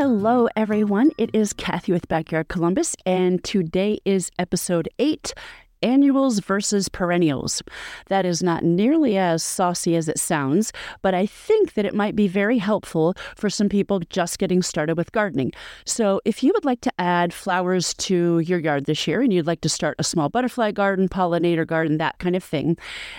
Hello, everyone. It is Kathy with Backyard Columbus, and today is episode eight annuals versus perennials. That is not nearly as saucy as it sounds, but I think that it might be very helpful for some people just getting started with gardening. So, if you would like to add flowers to your yard this year and you'd like to start a small butterfly garden, pollinator garden, that kind of thing,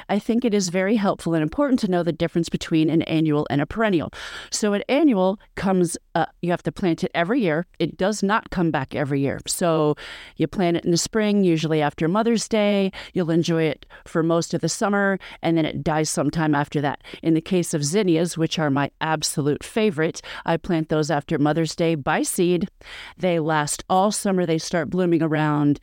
I think it is very helpful and important to know the difference between an annual and a perennial. So, an annual comes, uh, you have to plant it every year. It does not come back every year. So, you plant it in the spring, usually after Mother's Day. You'll enjoy it for most of the summer, and then it dies sometime after that. In the case of zinnias, which are my absolute favorite, I plant those after Mother's Day by seed. They last all summer. They start blooming around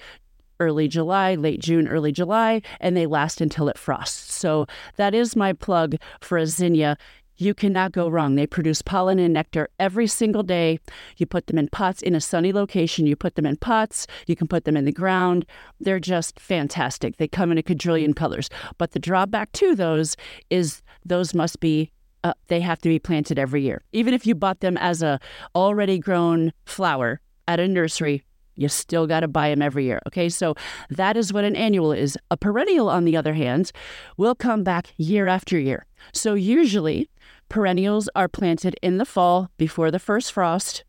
early July, late June, early July, and they last until it frosts. So that is my plug for a zinnia you cannot go wrong. They produce pollen and nectar every single day. You put them in pots in a sunny location. You put them in pots. You can put them in the ground. They're just fantastic. They come in a quadrillion colors. But the drawback to those is those must be uh, they have to be planted every year. Even if you bought them as a already grown flower at a nursery, you still got to buy them every year. Okay, so that is what an annual is. A perennial, on the other hand, will come back year after year. So usually Perennials are planted in the fall before the first frost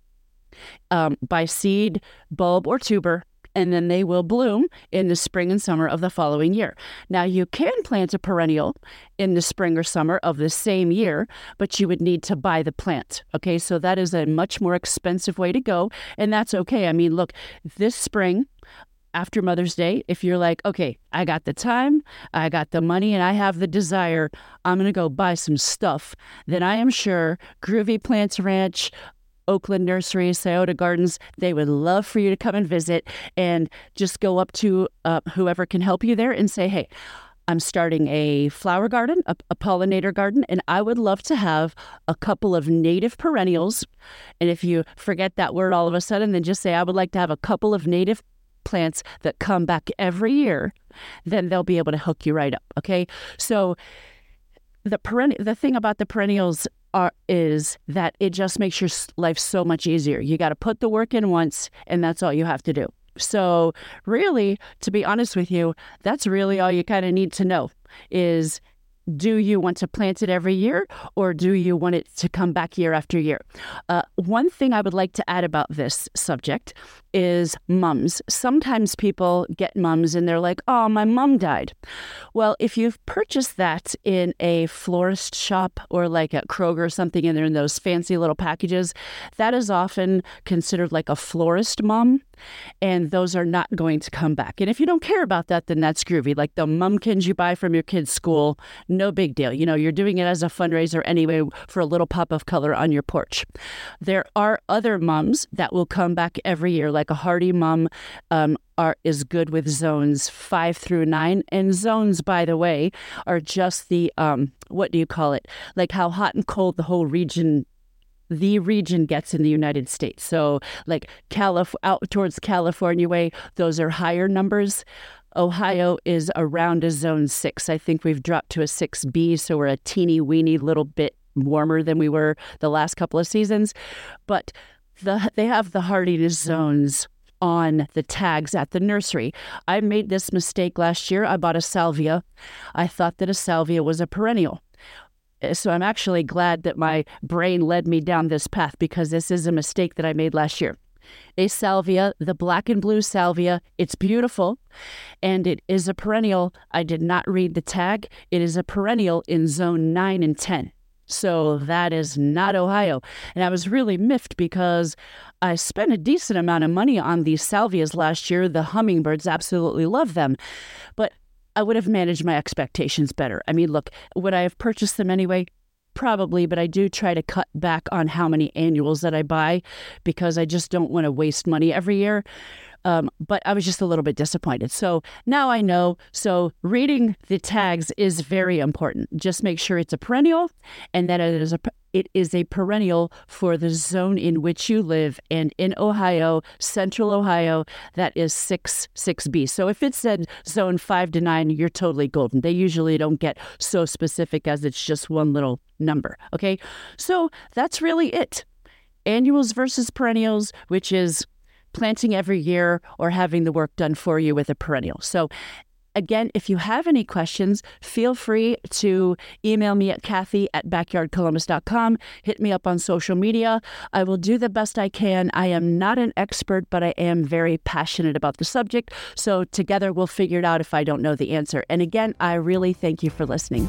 um, by seed, bulb, or tuber, and then they will bloom in the spring and summer of the following year. Now, you can plant a perennial in the spring or summer of the same year, but you would need to buy the plant. Okay, so that is a much more expensive way to go, and that's okay. I mean, look, this spring, after Mother's Day, if you're like, okay, I got the time, I got the money, and I have the desire, I'm going to go buy some stuff, then I am sure Groovy Plants Ranch, Oakland Nursery, Scioto Gardens, they would love for you to come and visit and just go up to uh, whoever can help you there and say, hey, I'm starting a flower garden, a, a, pollinator garden, and I would love to have a couple of native perennials. And if you forget that word all of a sudden, then just say, I would like to have a couple of native plants that come back every year, then they'll be able to hook you right up. Okay. So the perennial, the thing about the perennials are, is that it just makes your life so much easier. You got to put the work in once, and that's all you have to do. So, really, to be honest with you, that's really all you kind of need to know is do you want to plant it every year or do you want it to come back year after year? Uh, one thing I would like to add about this subject is mums. Sometimes people get mums and they're like, oh, my mum died. Well, if you've purchased that in a florist shop or like at Kroger or something, and they're in those fancy little packages, that is often considered like a florist mum. And those are not going to come back. And if you don't care about that, then that's groovy. Like the mumkins you buy from your kid's school, no big deal. You know, you're doing it as a fundraiser anyway for a little pop of color on your porch. There are other mums that will come back every year, like like a hardy mum um, are is good with zones five through nine. And zones, by the way, are just the um, what do you call it? Like how hot and cold the whole region the region gets in the United States. So, like Calif- out towards California way, those are higher numbers. Ohio is around a zone six. I think we've dropped to a 6B, so we're a teeny weeny little bit warmer than we were the last couple of seasons. But the they have the hardiness zones on the tags at the nursery. I made this mistake last year. I bought a salvia. I thought that a salvia was a perennial. Eh, so I'm actually glad that my brain led me down this path because this is a mistake that I made last year. A salvia, the black and blue salvia, it's beautiful and it is a perennial. I did not read the tag. It is a perennial in zone 9 and 10. So that is not Ohio. And I was really miffed because I spent a decent amount of money on these salvias last year. The hummingbirds absolutely love them. But I would have managed my expectations better. I mean, look, would I have purchased them anyway? Probably, but I do try to cut back on how many annuals that I buy because I just don't want to waste money every year. Um, but I was just a little bit disappointed. So now I know. So reading the tags is very important. Just make sure it's a perennial and that it is a it is a perennial for the zone in which you live. And in Ohio, central Ohio, that is 6 6B. So if it said zone 5 to 9, you're totally golden. They usually don't get so specific as it's just one little number. Okay. So that's really it annuals versus perennials, which is planting every year or having the work done for you with a perennial. So Again, if you have any questions, feel free to email me at Kathy at backyardcolumbus.com. Hit me up on social media. I will do the best I can. I am not an expert, but I am very passionate about the subject. So together we'll figure it out if I don't know the answer. And again, I really thank you for listening.